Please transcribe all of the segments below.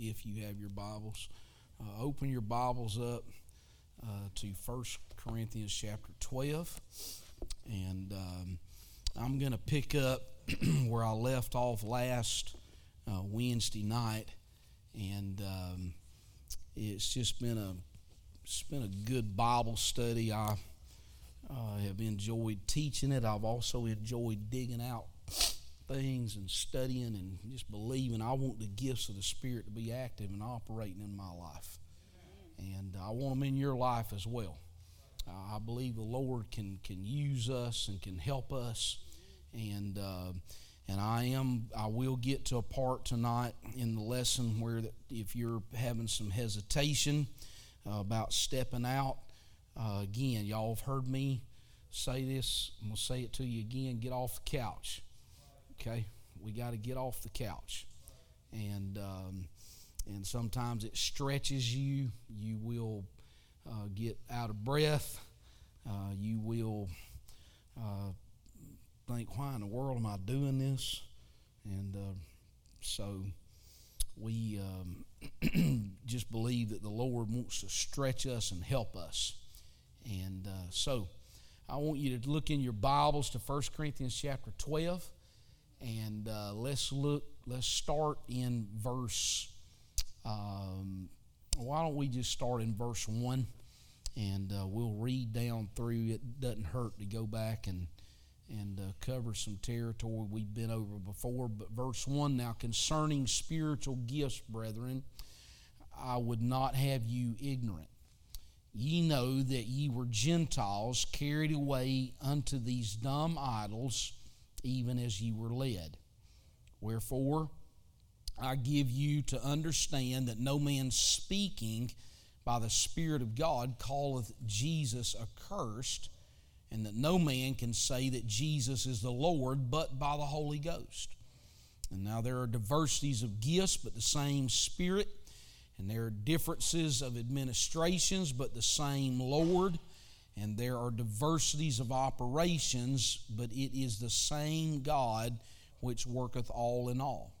if you have your Bibles. Uh, open your Bibles up uh, to 1 Corinthians chapter 12. And um, I'm going to pick up where I left off last uh, Wednesday night. And um, it's just been a, it's been a good Bible study. I uh, have enjoyed teaching it. I've also enjoyed digging out things and studying and just believing. I want the gifts of the Spirit to be active and operating in my life. And I want them in your life as well. I believe the Lord can, can use us and can help us. And, uh, and I am, I will get to a part tonight in the lesson where that if you're having some hesitation about stepping out, uh, again, y'all have heard me say this. I'm going to say it to you again get off the couch Okay, we got to get off the couch, and um, and sometimes it stretches you. You will uh, get out of breath. Uh, you will uh, think, "Why in the world am I doing this?" And uh, so we um, just believe that the Lord wants to stretch us and help us. And uh, so I want you to look in your Bibles to 1 Corinthians chapter 12. And uh, let's look, let's start in verse, um, why don't we just start in verse 1 and uh, we'll read down through. It doesn't hurt to go back and, and uh, cover some territory we've been over before. But verse 1 now, concerning spiritual gifts, brethren, I would not have you ignorant. Ye know that ye were Gentiles carried away unto these dumb idols even as you were led. Wherefore, I give you to understand that no man speaking by the Spirit of God calleth Jesus accursed, and that no man can say that Jesus is the Lord but by the Holy Ghost. And now there are diversities of gifts, but the same Spirit, and there are differences of administrations, but the same Lord and there are diversities of operations, but it is the same God which worketh all in all.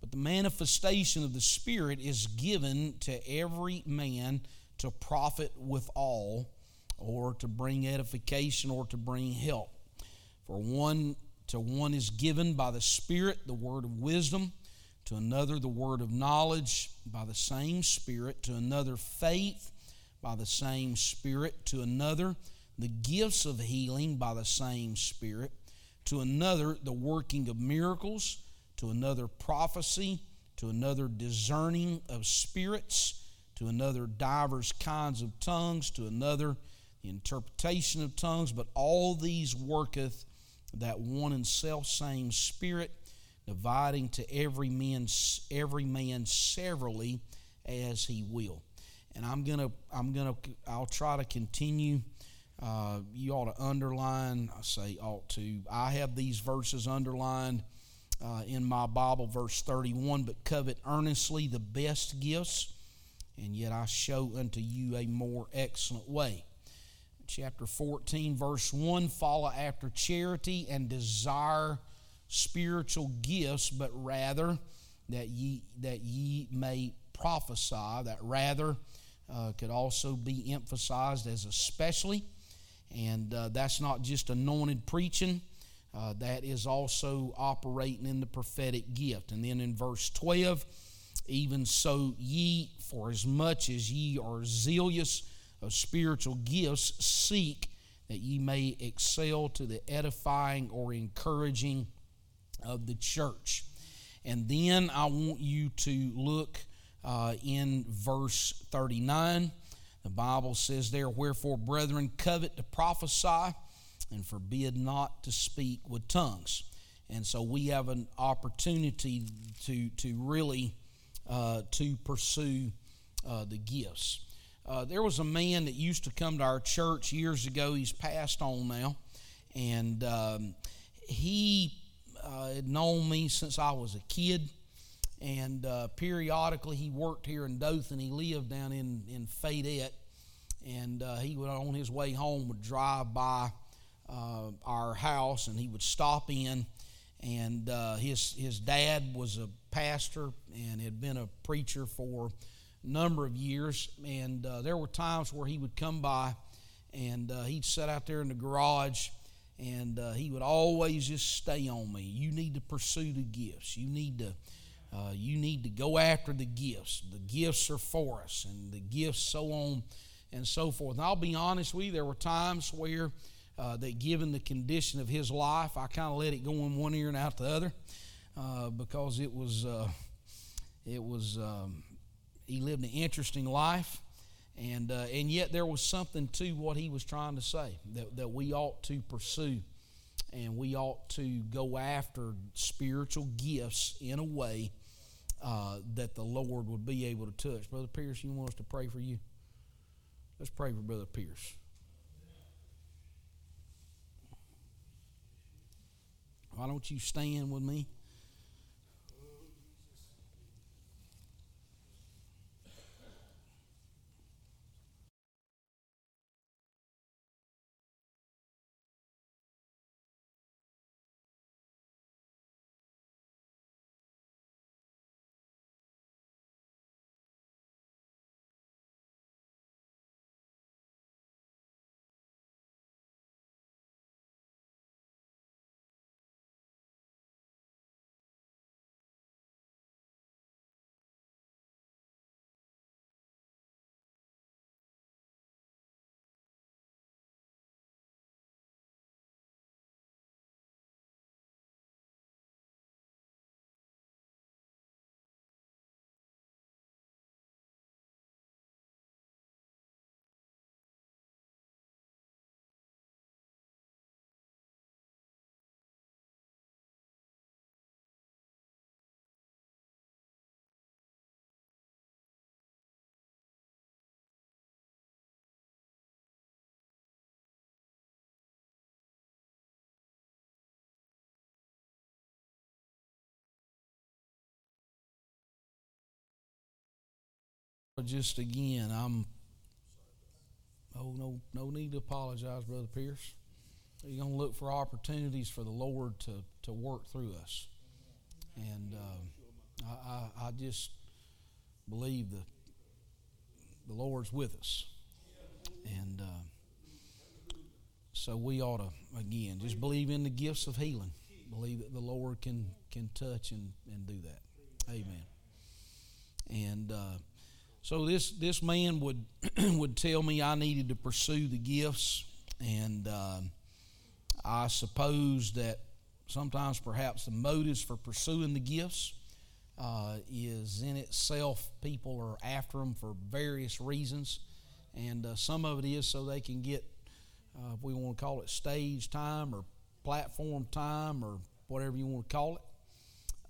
But the manifestation of the Spirit is given to every man to profit withal, or to bring edification, or to bring help. For one to one is given by the Spirit the word of wisdom, to another the word of knowledge by the same Spirit, to another faith by the same Spirit, to another, the gifts of healing by the same Spirit, to another, the working of miracles, to another, prophecy, to another, discerning of spirits, to another, divers kinds of tongues, to another, the interpretation of tongues. But all these worketh that one and self same Spirit, dividing to every man, every man severally as he will and I'm gonna I'm gonna I'll try to continue. Uh, you ought to underline. I say ought to. I have these verses underlined uh, in my Bible, verse 31. But covet earnestly the best gifts, and yet I show unto you a more excellent way. Chapter 14, verse 1 Follow after charity and desire spiritual gifts, but rather that ye that ye may prophesy, that rather uh, could also be emphasized as especially. And uh, that's not just anointed preaching, uh, that is also operating in the prophetic gift. And then in verse 12, even so ye, for as much as ye are zealous of spiritual gifts, seek that ye may excel to the edifying or encouraging of the church. And then I want you to look uh, in verse 39. The Bible says there, Wherefore, brethren, covet to prophesy and forbid not to speak with tongues. And so we have an opportunity to, to really uh, to pursue uh, the gifts. Uh, there was a man that used to come to our church years ago. He's passed on now. And um, he uh, had known me since I was a kid and uh, periodically he worked here in Dothan. He lived down in in Fayette, and uh, he would on his way home would drive by uh, our house, and he would stop in, and uh, his his dad was a pastor and had been a preacher for a number of years. And uh, there were times where he would come by, and uh, he'd sit out there in the garage, and uh, he would always just stay on me. You need to pursue the gifts. You need to. Uh, you need to go after the gifts. The gifts are for us, and the gifts so on and so forth. And I'll be honest with you, there were times where uh, that given the condition of his life, I kind of let it go in one ear and out the other uh, because it was, uh, it was, um, he lived an interesting life. And, uh, and yet there was something to what he was trying to say that, that we ought to pursue and we ought to go after spiritual gifts in a way uh, that the Lord would be able to touch. Brother Pierce, you want us to pray for you? Let's pray for Brother Pierce. Why don't you stand with me? Just again, I'm. Oh no, no need to apologize, brother Pierce. You're gonna look for opportunities for the Lord to to work through us, and uh, I, I, I just believe that the Lord's with us, and uh, so we ought to again just believe in the gifts of healing. Believe that the Lord can can touch and and do that. Amen. And. Uh, so this this man would would tell me I needed to pursue the gifts, and uh, I suppose that sometimes perhaps the motives for pursuing the gifts uh, is in itself people are after them for various reasons, and uh, some of it is so they can get uh, if we want to call it stage time or platform time or whatever you want to call it.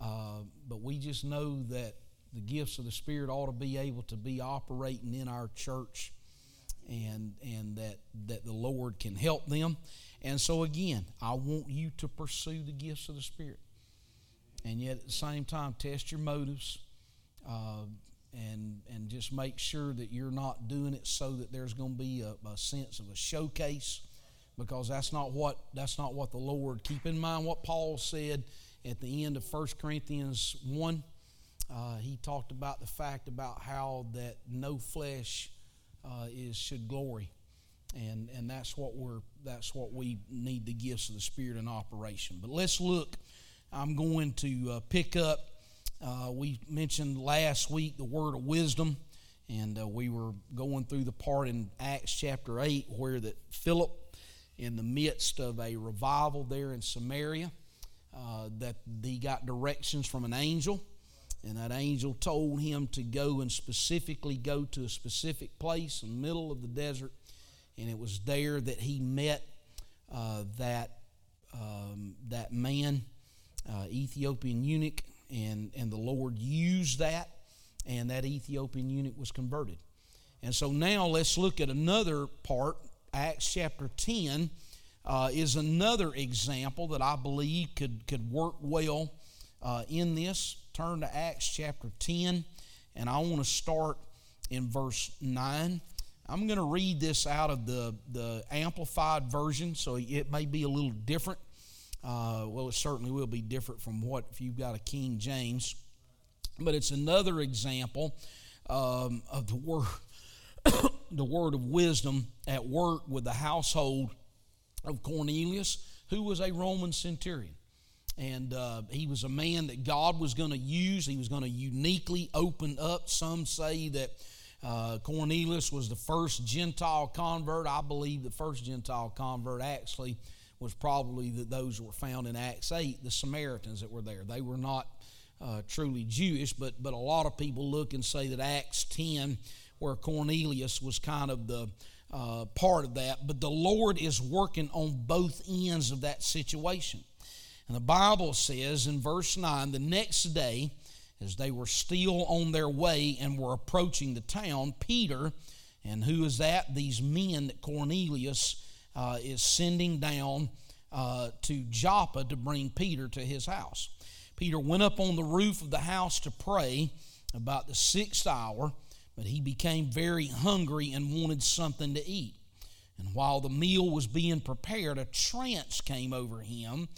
Uh, but we just know that the gifts of the Spirit ought to be able to be operating in our church and and that that the Lord can help them. And so again, I want you to pursue the gifts of the Spirit. And yet at the same time, test your motives uh, and and just make sure that you're not doing it so that there's going to be a, a sense of a showcase because that's not what that's not what the Lord. Keep in mind what Paul said at the end of 1 Corinthians 1 uh, he talked about the fact about how that no flesh uh, is should glory, and and that's what we're that's what we need the gifts of the Spirit in operation. But let's look. I'm going to uh, pick up. Uh, we mentioned last week the word of wisdom, and uh, we were going through the part in Acts chapter eight where that Philip, in the midst of a revival there in Samaria, uh, that he got directions from an angel and that angel told him to go and specifically go to a specific place in the middle of the desert. And it was there that he met uh, that, um, that man, uh, Ethiopian eunuch, and, and the Lord used that, and that Ethiopian eunuch was converted. And so now let's look at another part. Acts chapter 10 uh, is another example that I believe could, could work well uh, in this turn to Acts chapter 10, and I want to start in verse 9. I'm going to read this out of the, the Amplified Version, so it may be a little different. Uh, well, it certainly will be different from what if you've got a King James. But it's another example um, of the word, the word of wisdom at work with the household of Cornelius, who was a Roman centurion. And uh, he was a man that God was going to use. He was going to uniquely open up. Some say that uh, Cornelius was the first Gentile convert. I believe the first Gentile convert actually was probably the, those were found in Acts 8, the Samaritans that were there. They were not uh, truly Jewish, but, but a lot of people look and say that Acts 10, where Cornelius was kind of the uh, part of that. But the Lord is working on both ends of that situation. And the Bible says in verse 9, the next day, as they were still on their way and were approaching the town, Peter, and who is that? These men that Cornelius uh, is sending down uh, to Joppa to bring Peter to his house. Peter went up on the roof of the house to pray about the sixth hour, but he became very hungry and wanted something to eat. And while the meal was being prepared, a trance came over him,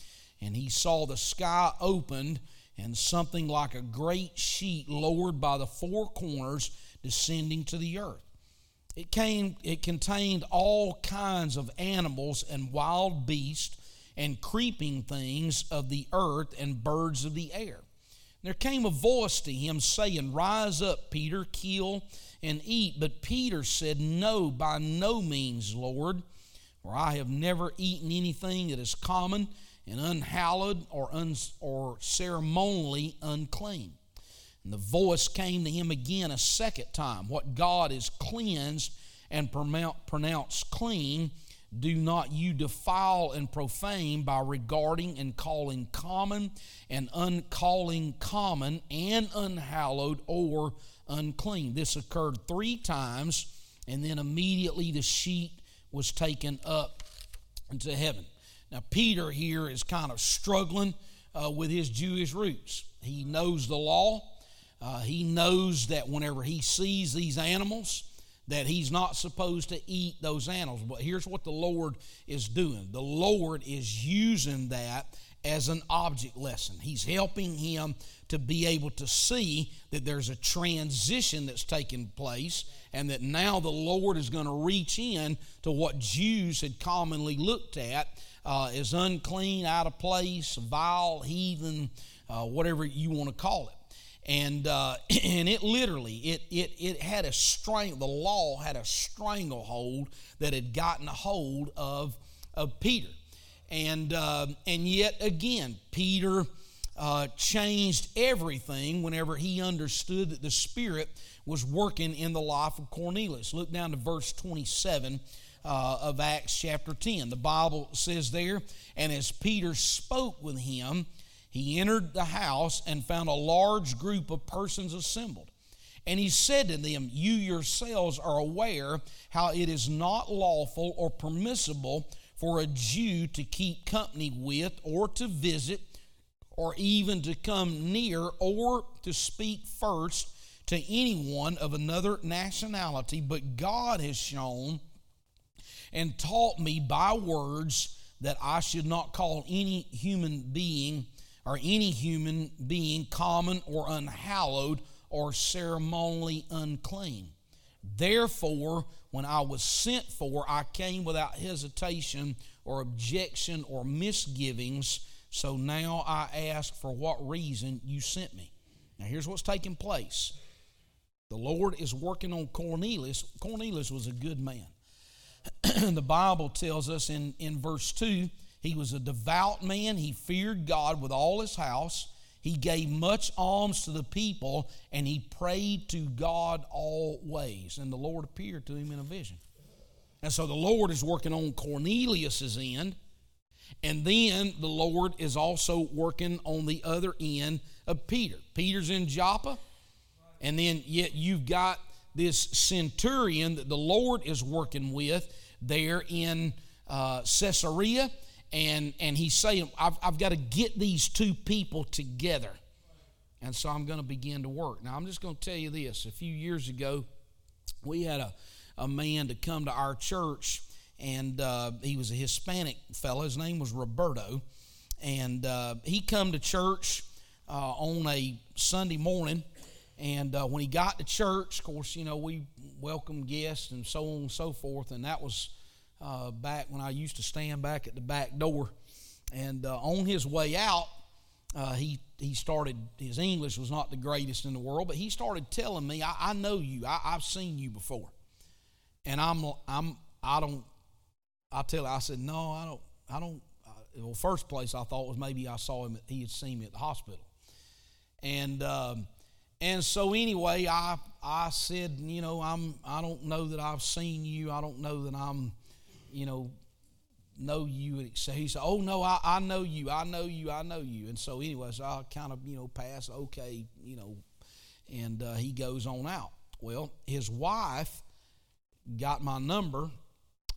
and he saw the sky opened and something like a great sheet lowered by the four corners descending to the earth. It came it contained all kinds of animals and wild beasts and creeping things of the earth and birds of the air. There came a voice to him saying, Rise up, Peter, kill and eat. But Peter said, No, by no means, Lord, for I have never eaten anything that is common and unhallowed or, un, or ceremonially unclean. And the voice came to him again a second time What God is cleansed and pronounced clean, do not you defile and profane by regarding and calling common and uncalling common and unhallowed or unclean. This occurred three times, and then immediately the sheet was taken up into heaven. Now, Peter here is kind of struggling uh, with his Jewish roots. He knows the law. Uh, he knows that whenever he sees these animals, that he's not supposed to eat those animals. But here's what the Lord is doing the Lord is using that as an object lesson. He's helping him to be able to see that there's a transition that's taking place and that now the Lord is going to reach in to what Jews had commonly looked at uh, as unclean, out of place, vile, heathen, uh, whatever you want to call it and uh, and it literally it it it had a strength. The law had a stranglehold that had gotten a hold of of Peter, and uh, and yet again Peter uh, changed everything whenever he understood that the Spirit was working in the life of Cornelius. Look down to verse twenty seven. Uh, of Acts chapter 10. The Bible says there, and as Peter spoke with him, he entered the house and found a large group of persons assembled. And he said to them, You yourselves are aware how it is not lawful or permissible for a Jew to keep company with, or to visit, or even to come near, or to speak first to anyone of another nationality. But God has shown and taught me by words that I should not call any human being or any human being common or unhallowed or ceremonially unclean. Therefore, when I was sent for, I came without hesitation or objection or misgivings. So now I ask for what reason you sent me. Now, here's what's taking place the Lord is working on Cornelius. Cornelius was a good man. the Bible tells us in, in verse 2 he was a devout man. He feared God with all his house. He gave much alms to the people, and he prayed to God always. And the Lord appeared to him in a vision. And so the Lord is working on Cornelius's end, and then the Lord is also working on the other end of Peter. Peter's in Joppa, and then yet you've got this centurion that the Lord is working with there in uh, Caesarea and and he's saying I've, I've got to get these two people together. And so i'm going to begin to work. Now i'm just going to tell you this. A few years ago we had a, a man to come to our church and uh, he was a hispanic fellow. His name was roberto. And uh, he come to church uh, on a Sunday morning. And uh, when he got to church, of course, you know, we welcome guests and so on and so forth. And that was uh, back when I used to stand back at the back door. And uh, on his way out, uh, he he started his English was not the greatest in the world, but he started telling me, "I, I know you. I, have seen you before." And I'm I'm I don't. I tell I said no. I don't. I don't. well, first place I thought was maybe I saw him. He had seen me at the hospital, and um, and so anyway, I I said, you know, I'm I don't know that I've seen you. I don't know that I'm, you know, know you. And he said, oh no, I, I know you. I know you. I know you. And so anyway, so I kind of you know pass okay, you know, and uh, he goes on out. Well, his wife got my number,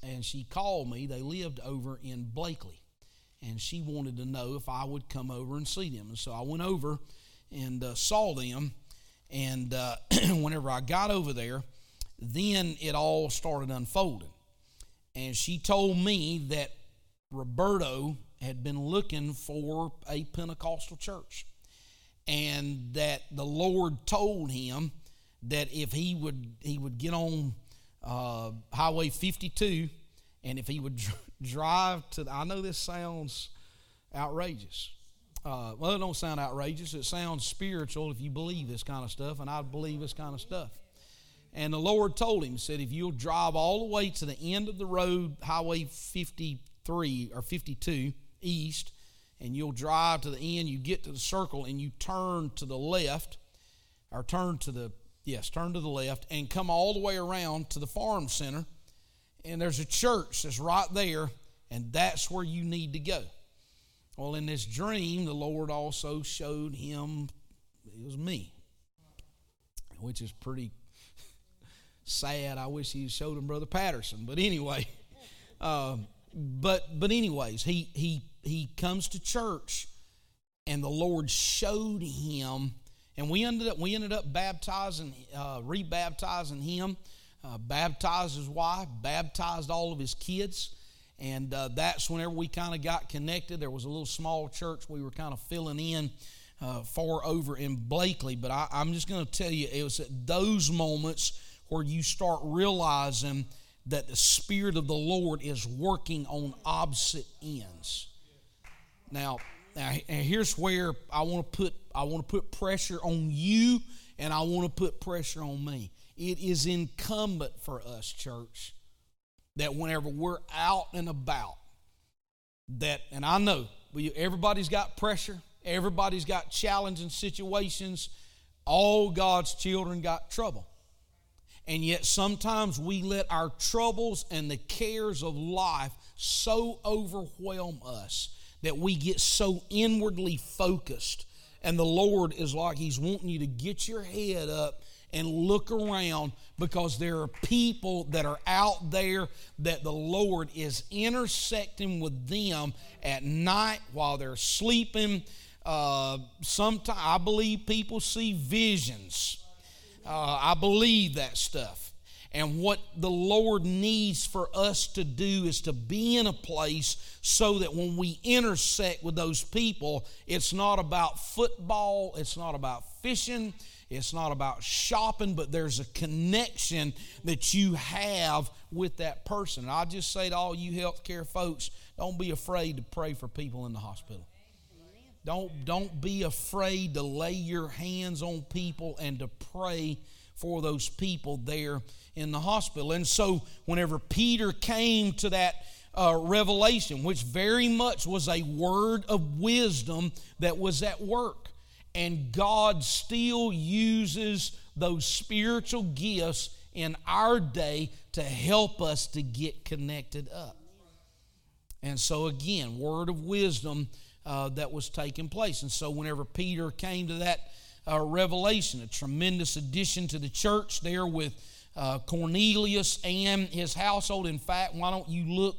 and she called me. They lived over in Blakely, and she wanted to know if I would come over and see them. And so I went over and uh, saw them and uh, whenever I got over there, then it all started unfolding. And she told me that Roberto had been looking for a Pentecostal church. And that the Lord told him that if he would he would get on uh, Highway 52, and if he would drive to, the, I know this sounds outrageous, uh, well, it don't sound outrageous. It sounds spiritual if you believe this kind of stuff, and I believe this kind of stuff. And the Lord told him, He said, if you'll drive all the way to the end of the road, Highway 53 or 52 east, and you'll drive to the end, you get to the circle, and you turn to the left, or turn to the, yes, turn to the left, and come all the way around to the farm center, and there's a church that's right there, and that's where you need to go. Well, in this dream, the Lord also showed him it was me, which is pretty sad. I wish he showed him Brother Patterson, but anyway, uh, but but anyways, he he he comes to church, and the Lord showed him, and we ended up we ended up baptizing, uh, rebaptizing him, uh, baptized his wife, baptized all of his kids. And uh, that's whenever we kind of got connected. There was a little small church we were kind of filling in uh, for over in Blakely. But I, I'm just going to tell you, it was at those moments where you start realizing that the Spirit of the Lord is working on opposite ends. Now, now here's where I want to put I want to put pressure on you and I want to put pressure on me. It is incumbent for us, church, that whenever we're out and about, that, and I know everybody's got pressure, everybody's got challenging situations, all God's children got trouble. And yet sometimes we let our troubles and the cares of life so overwhelm us that we get so inwardly focused. And the Lord is like He's wanting you to get your head up and look around because there are people that are out there that the Lord is intersecting with them at night while they're sleeping. Uh, sometimes I believe people see visions. Uh, I believe that stuff. And what the Lord needs for us to do is to be in a place so that when we intersect with those people, it's not about football, it's not about fishing, it's not about shopping, but there's a connection that you have with that person. And I just say to all you healthcare folks, don't be afraid to pray for people in the hospital. Don't, don't be afraid to lay your hands on people and to pray for those people there in the hospital. And so, whenever Peter came to that uh, revelation, which very much was a word of wisdom that was at work, and God still uses those spiritual gifts in our day to help us to get connected up. And so, again, word of wisdom uh, that was taking place. And so, whenever Peter came to that uh, revelation, a tremendous addition to the church there with uh, Cornelius and his household. In fact, why don't you look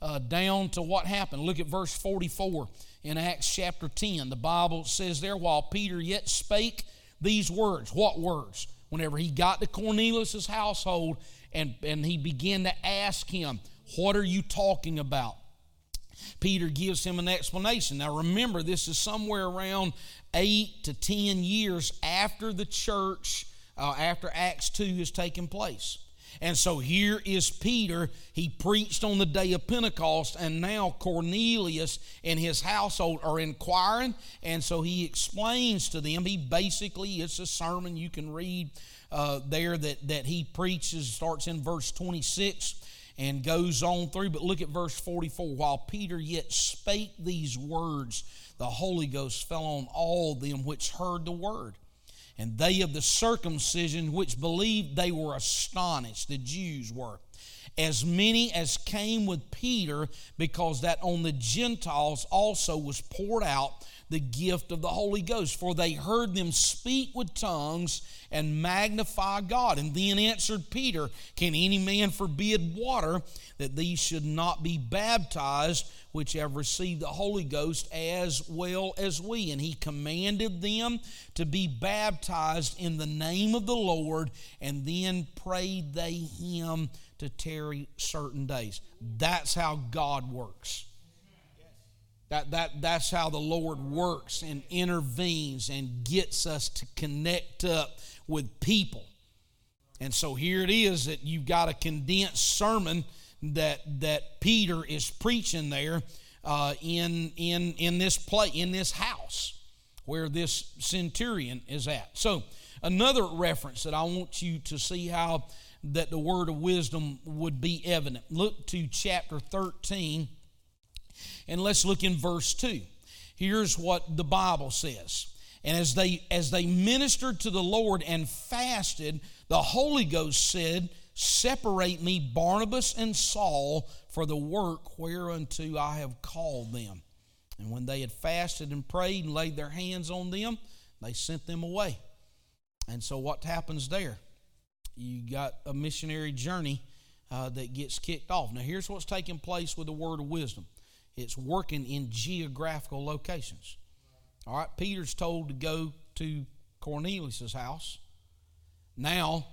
uh, down to what happened? Look at verse 44 in Acts chapter 10. The Bible says there, while Peter yet spake these words. What words? Whenever he got to Cornelius' household and, and he began to ask him, What are you talking about? Peter gives him an explanation. Now remember, this is somewhere around eight to ten years after the church, uh, after Acts 2 has taken place. And so here is Peter. He preached on the day of Pentecost, and now Cornelius and his household are inquiring. And so he explains to them. He basically, it's a sermon you can read uh, there that, that he preaches, starts in verse 26 and goes on through. But look at verse 44. While Peter yet spake these words, the Holy Ghost fell on all them which heard the word. And they of the circumcision which believed, they were astonished, the Jews were. As many as came with Peter, because that on the Gentiles also was poured out the gift of the Holy Ghost. For they heard them speak with tongues and magnify God. And then answered Peter, Can any man forbid water that these should not be baptized, which have received the Holy Ghost as well as we? And he commanded them to be baptized in the name of the Lord, and then prayed they him to tarry certain days. That's how God works. That, that, that's how the Lord works and intervenes and gets us to connect up with people. And so here it is that you've got a condensed sermon that, that Peter is preaching there uh, in, in, in this play, in this house where this centurion is at. So another reference that I want you to see how that the word of wisdom would be evident. Look to chapter 13 and let's look in verse 2. Here's what the Bible says. And as they as they ministered to the Lord and fasted, the Holy Ghost said, Separate me Barnabas and Saul for the work whereunto I have called them. And when they had fasted and prayed and laid their hands on them, they sent them away. And so what happens there? You got a missionary journey uh, that gets kicked off. Now here's what's taking place with the word of wisdom. It's working in geographical locations. All right, Peter's told to go to Cornelius' house. Now,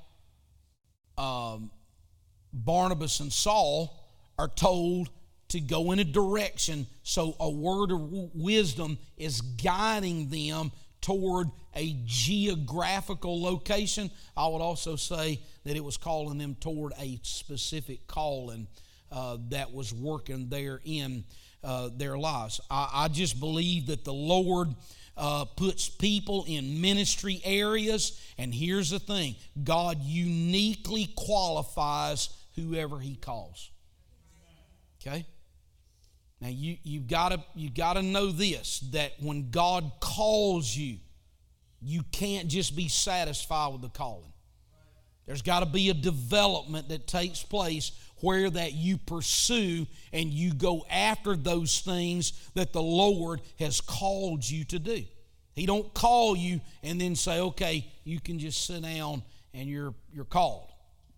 um, Barnabas and Saul are told to go in a direction so a word of wisdom is guiding them toward a geographical location. I would also say that it was calling them toward a specific calling uh, that was working there in uh, their lives. I, I, just believe that the Lord uh, puts people in ministry areas, and here's the thing God uniquely qualifies whoever He calls. Okay? Now you you've got to you got to know this that when God calls you, you can't just be satisfied with the calling. There's got to be a development that takes place where that you pursue and you go after those things that the Lord has called you to do. He don't call you and then say, "Okay, you can just sit down and you're you're called."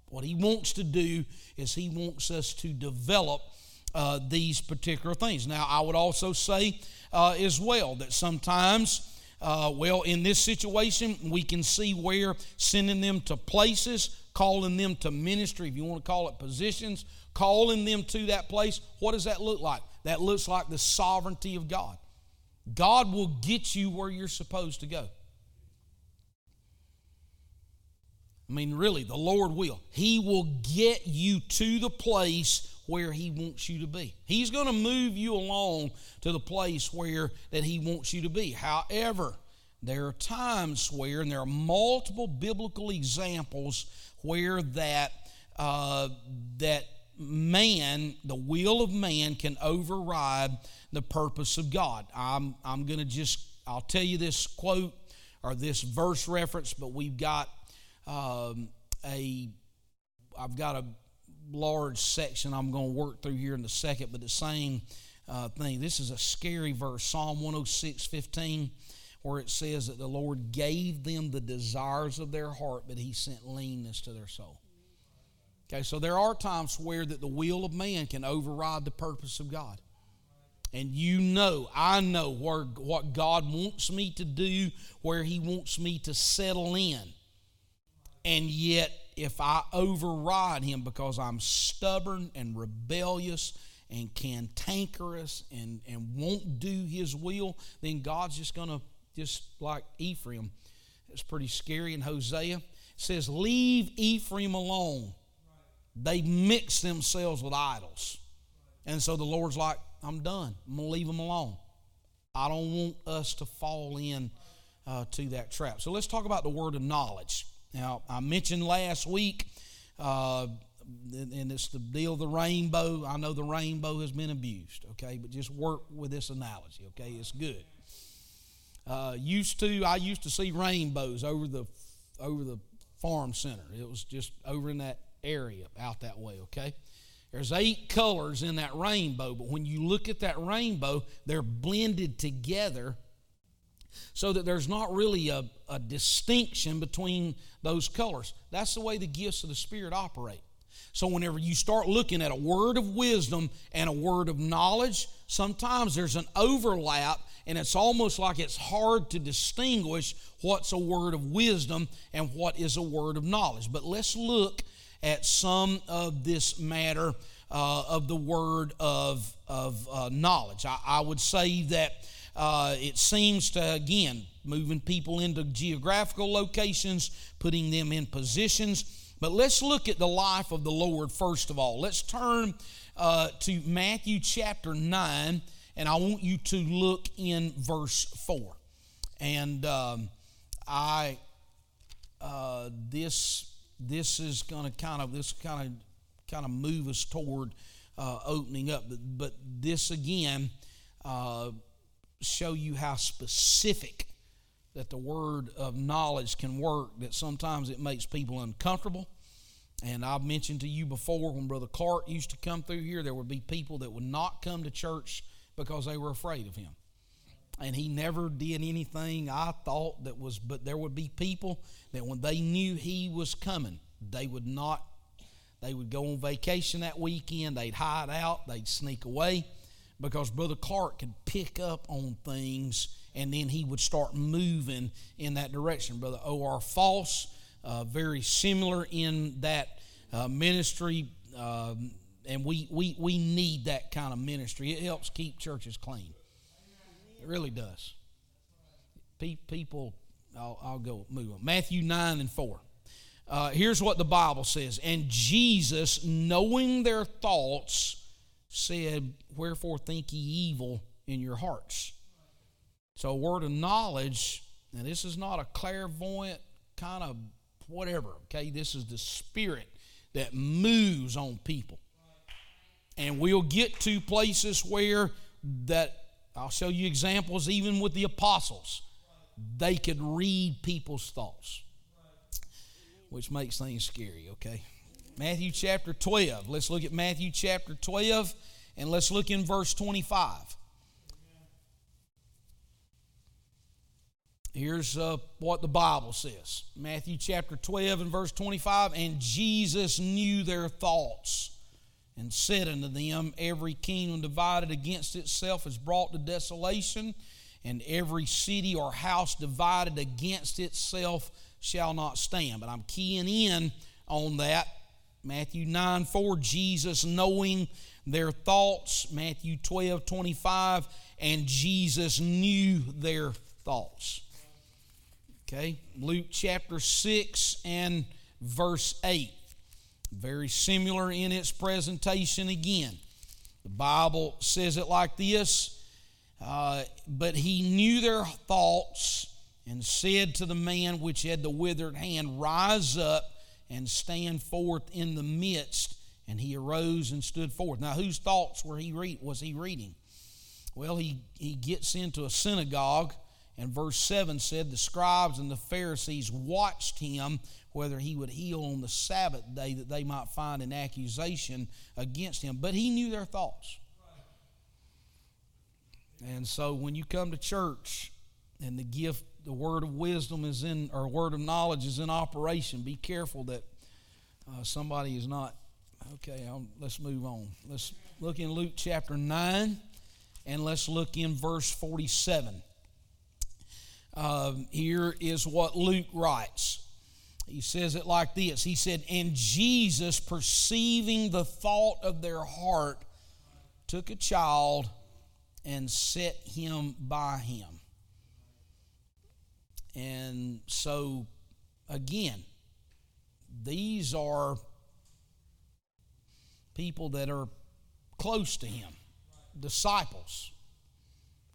What he wants to do is he wants us to develop uh, these particular things. Now, I would also say uh, as well that sometimes. Uh, well, in this situation, we can see where sending them to places calling them to ministry, if you want to call it positions, calling them to that place. What does that look like? That looks like the sovereignty of God. God will get you where you're supposed to go. I mean, really, the Lord will. He will get you to the place where He wants you to be. He's going to move you along to the place where that He wants you to be. However, there are times where, and there are multiple biblical examples where that uh, that man, the will of man, can override the purpose of God. I'm I'm going to just I'll tell you this quote or this verse reference, but we've got um, a I've got a large section I'm going to work through here in a second, but the same uh, thing. This is a scary verse, Psalm 106, 15 where it says that the Lord gave them the desires of their heart, but He sent leanness to their soul. Okay, so there are times where that the will of man can override the purpose of God. And you know, I know where, what God wants me to do, where He wants me to settle in. And yet, if I override Him because I'm stubborn and rebellious and cantankerous and, and won't do his will, then God's just going to, just like Ephraim, it's pretty scary in Hosea. Says, Leave Ephraim alone. They mix themselves with idols. And so the Lord's like, I'm done. I'm going to leave them alone. I don't want us to fall in uh, to that trap. So let's talk about the word of knowledge. Now, I mentioned last week, uh, and it's the deal of the rainbow. I know the rainbow has been abused, okay, but just work with this analogy, okay? It's good. Uh, used to, I used to see rainbows over the over the farm center. It was just over in that area, out that way, okay? There's eight colors in that rainbow, but when you look at that rainbow, they're blended together so that there's not really a, a distinction between those colors. That's the way the gifts of the Spirit operate. So, whenever you start looking at a word of wisdom and a word of knowledge, sometimes there's an overlap, and it's almost like it's hard to distinguish what's a word of wisdom and what is a word of knowledge. But let's look at some of this matter uh, of the word of, of uh, knowledge. I, I, would say that uh, it seems to, again, moving people into geographical locations, putting them in positions. But let's look at the life of the Lord first of all. Let's turn uh, to Matthew chapter 9, and I want you to look in verse 4. And um, I, uh, this this is going to kind of this kind of kind of move us toward uh, opening up. But, but this again uh, show you how specific that the word of knowledge can work. That sometimes it makes people uncomfortable. And I've mentioned to you before when Brother Clark used to come through here, there would be people that would not come to church because they were afraid of him. And he never did anything I thought that was, but there would be people that when they knew he was coming, they would not, they would go on vacation that weekend, they'd hide out, they'd sneak away because Brother Clark could pick up on things and then he would start moving in that direction. Brother O.R. Fauss, uh, very similar in that uh, ministry, um, and we, we, we need that kind of ministry. It helps keep churches clean. It really does. People, I'll, I'll go move on. Matthew 9 and 4. Uh, here's what the Bible says. And Jesus, knowing their thoughts, said, Wherefore think ye evil in your hearts? So, a word of knowledge, and this is not a clairvoyant kind of whatever, okay? This is the spirit that moves on people. And we'll get to places where that I'll show you examples even with the apostles. They could read people's thoughts, which makes things scary, okay? Matthew chapter 12. Let's look at Matthew chapter 12 and let's look in verse 25. Here's uh, what the Bible says Matthew chapter 12 and verse 25. And Jesus knew their thoughts and said unto them, Every kingdom divided against itself is brought to desolation, and every city or house divided against itself shall not stand. But I'm keying in on that. Matthew 9 4, Jesus knowing their thoughts. Matthew 12 25, and Jesus knew their thoughts. Okay, Luke chapter 6 and verse 8. Very similar in its presentation again. The Bible says it like this uh, But he knew their thoughts and said to the man which had the withered hand, Rise up and stand forth in the midst. And he arose and stood forth. Now, whose thoughts were he read, was he reading? Well, he, he gets into a synagogue, and verse 7 said, The scribes and the Pharisees watched him whether he would heal on the Sabbath day that they might find an accusation against him. But he knew their thoughts. And so when you come to church and the gift, the word of wisdom is in, or word of knowledge is in operation, be careful that uh, somebody is not. Okay, I'll, let's move on. Let's look in Luke chapter 9 and let's look in verse 47. Um, here is what Luke writes. He says it like this He said, And Jesus, perceiving the thought of their heart, took a child and set him by him. And so, again, these are people that are close to him, disciples.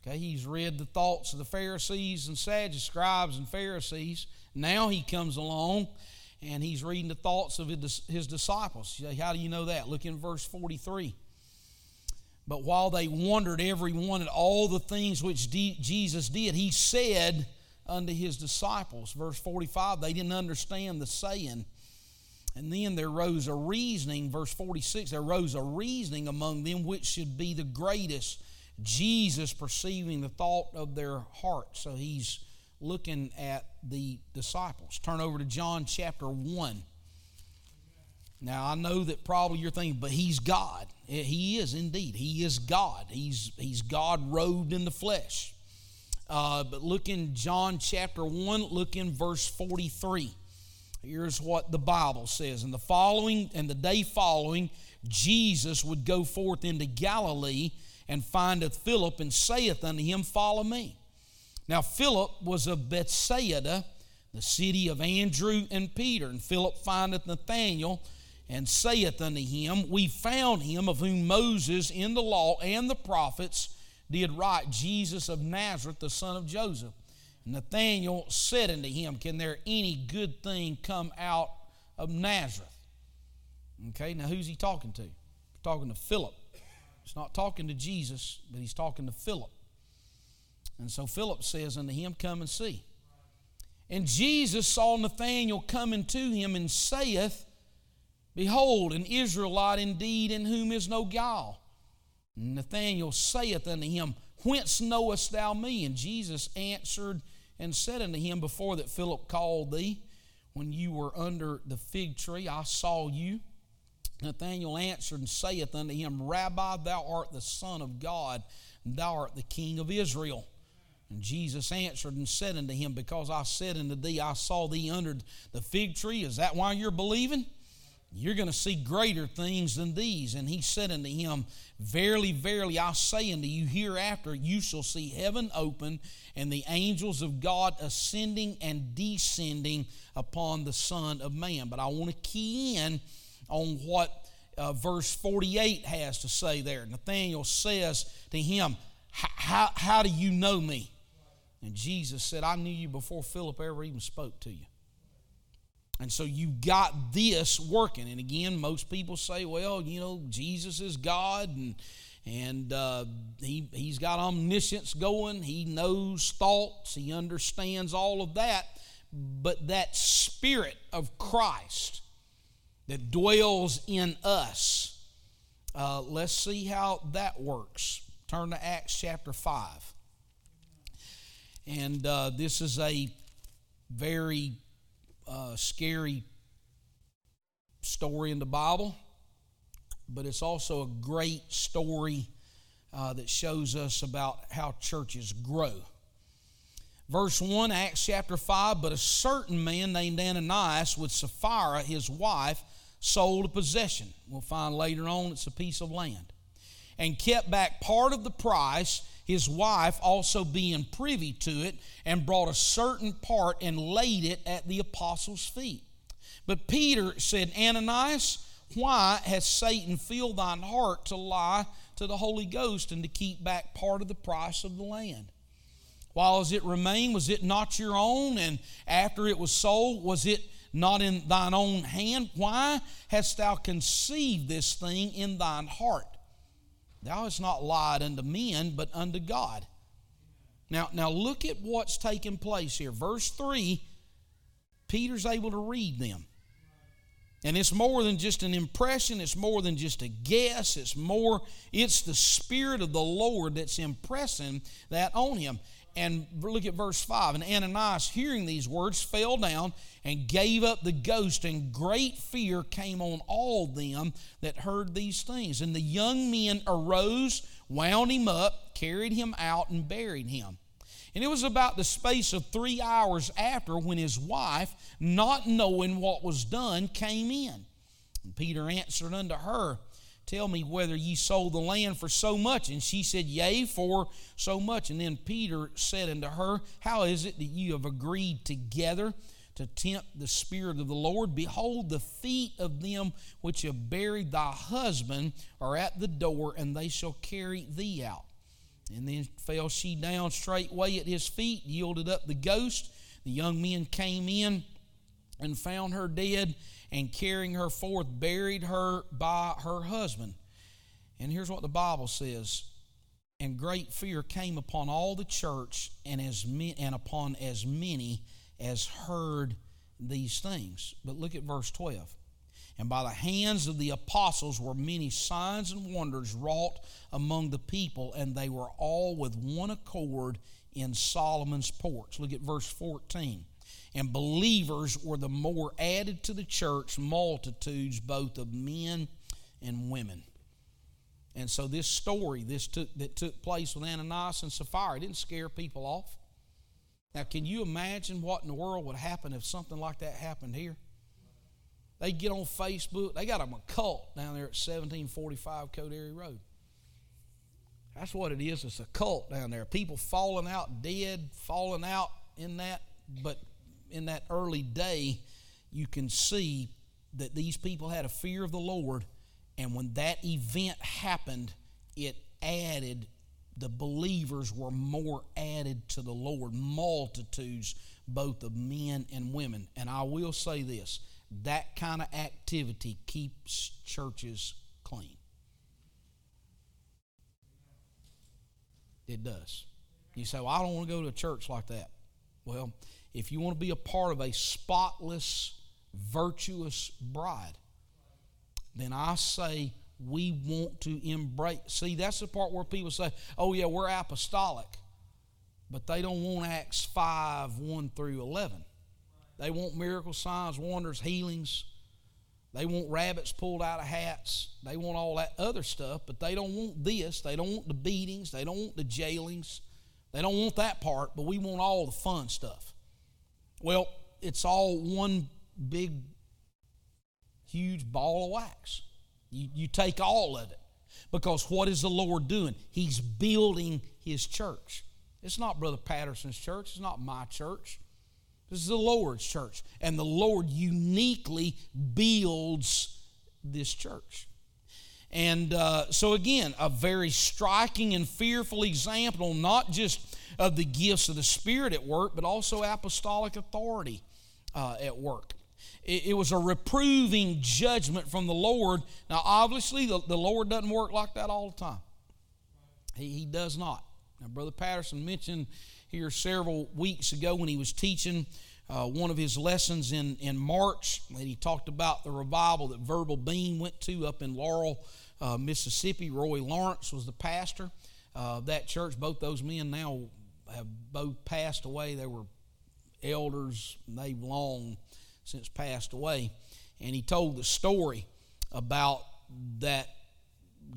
Okay, he's read the thoughts of the Pharisees and Sadducees, scribes and Pharisees. Now he comes along and he's reading the thoughts of his disciples. How do you know that? Look in verse 43. But while they wondered every one at all the things which Jesus did, he said unto his disciples, verse 45, they didn't understand the saying. And then there rose a reasoning, verse 46, there rose a reasoning among them which should be the greatest. Jesus perceiving the thought of their heart. So he's looking at the disciples. Turn over to John chapter 1. Now, I know that probably you're thinking, but he's God. He is indeed. He is God. He's, he's God robed in the flesh. Uh, but look in John chapter 1, look in verse 43. Here's what the Bible says. In the following, and the day following, Jesus would go forth into Galilee and findeth Philip and saith unto him, Follow me. Now, Philip was of Bethsaida, the city of Andrew and Peter. And Philip findeth Nathanael and saith unto him, We found him of whom Moses in the law and the prophets did write, Jesus of Nazareth, the son of Joseph. Nathanael said unto him, Can there any good thing come out of Nazareth? Okay, now who's he talking to? Talking to Philip. He's not talking to Jesus, but he's talking to Philip. And so Philip says unto him, Come and see. And Jesus saw Nathanael coming to him and saith, Behold, an Israelite indeed in whom is no guile. And Nathanael saith unto him, Whence knowest thou me? And Jesus answered and said unto him, Before that Philip called thee, when you were under the fig tree, I saw you. Nathanael answered and saith unto him, Rabbi, thou art the Son of God, and thou art the King of Israel. And Jesus answered and said unto him, Because I said unto thee, I saw thee under the fig tree, is that why you're believing? You're going to see greater things than these. And he said unto him, Verily, verily, I say unto you, hereafter you shall see heaven open and the angels of God ascending and descending upon the Son of Man. But I want to key in on what uh, verse 48 has to say there. Nathanael says to him, how, how do you know me? And Jesus said, I knew you before Philip ever even spoke to you. And so you got this working. And again, most people say, well, you know, Jesus is God and and uh, he, he's got omniscience going. He knows thoughts. He understands all of that. But that spirit of Christ that dwells in us, uh, let's see how that works. Turn to Acts chapter 5. And uh, this is a very uh, scary story in the Bible, but it's also a great story uh, that shows us about how churches grow. Verse 1, Acts chapter 5 But a certain man named Ananias with Sapphira, his wife, sold a possession. We'll find later on it's a piece of land. And kept back part of the price his wife also being privy to it, and brought a certain part and laid it at the apostles' feet. But Peter said, Ananias, why has Satan filled thine heart to lie to the Holy Ghost and to keep back part of the price of the land? While as it remained, was it not your own? And after it was sold, was it not in thine own hand? Why hast thou conceived this thing in thine heart? Thou hast not lied unto men, but unto God. Now, now look at what's taking place here. Verse 3, Peter's able to read them. And it's more than just an impression, it's more than just a guess, it's more, it's the Spirit of the Lord that's impressing that on him. And look at verse 5. And Ananias, hearing these words, fell down and gave up the ghost, and great fear came on all them that heard these things. And the young men arose, wound him up, carried him out, and buried him. And it was about the space of three hours after when his wife, not knowing what was done, came in. And Peter answered unto her, Tell me whether ye sold the land for so much. And she said, Yea, for so much. And then Peter said unto her, How is it that you have agreed together to tempt the Spirit of the Lord? Behold, the feet of them which have buried thy husband are at the door, and they shall carry thee out. And then fell she down straightway at his feet, yielded up the ghost. The young men came in and found her dead and carrying her forth, buried her by her husband. And here's what the Bible says and great fear came upon all the church and as and upon as many as heard these things. But look at verse 12. And by the hands of the apostles were many signs and wonders wrought among the people, and they were all with one accord in Solomon's porch. Look at verse 14 and believers were the more added to the church multitudes both of men and women. And so this story this took, that took place with Ananias and Sapphira didn't scare people off. Now, can you imagine what in the world would happen if something like that happened here? They get on Facebook. They got a cult down there at 1745 Codere Road. That's what it is. It's a cult down there. People falling out dead, falling out in that. But in that early day, you can see that these people had a fear of the Lord, and when that event happened, it added, the believers were more added to the Lord, multitudes, both of men and women. And I will say this that kind of activity keeps churches clean. It does. You say, Well, I don't want to go to a church like that. Well, if you want to be a part of a spotless, virtuous bride, then I say we want to embrace. See, that's the part where people say, oh, yeah, we're apostolic. But they don't want Acts 5 1 through 11. They want miracle signs, wonders, healings. They want rabbits pulled out of hats. They want all that other stuff, but they don't want this. They don't want the beatings. They don't want the jailings. They don't want that part, but we want all the fun stuff. Well, it's all one big, huge ball of wax. You, you take all of it. Because what is the Lord doing? He's building His church. It's not Brother Patterson's church, it's not my church. This is the Lord's church. And the Lord uniquely builds this church. And uh, so, again, a very striking and fearful example, not just of the gifts of the Spirit at work, but also apostolic authority uh, at work. It, it, was a reproving judgment from the Lord. Now, obviously, the, the Lord doesn't work like that all the time. He, he does not. Now, Brother Patterson mentioned here several weeks ago when he was teaching uh, one of his lessons in, in March that he talked about the revival that Verbal Bean went to up in Laurel, uh, Mississippi. Roy Lawrence was the pastor of that church. Both those men now have both passed away. They were elders, they've long since passed away. And he told the story about that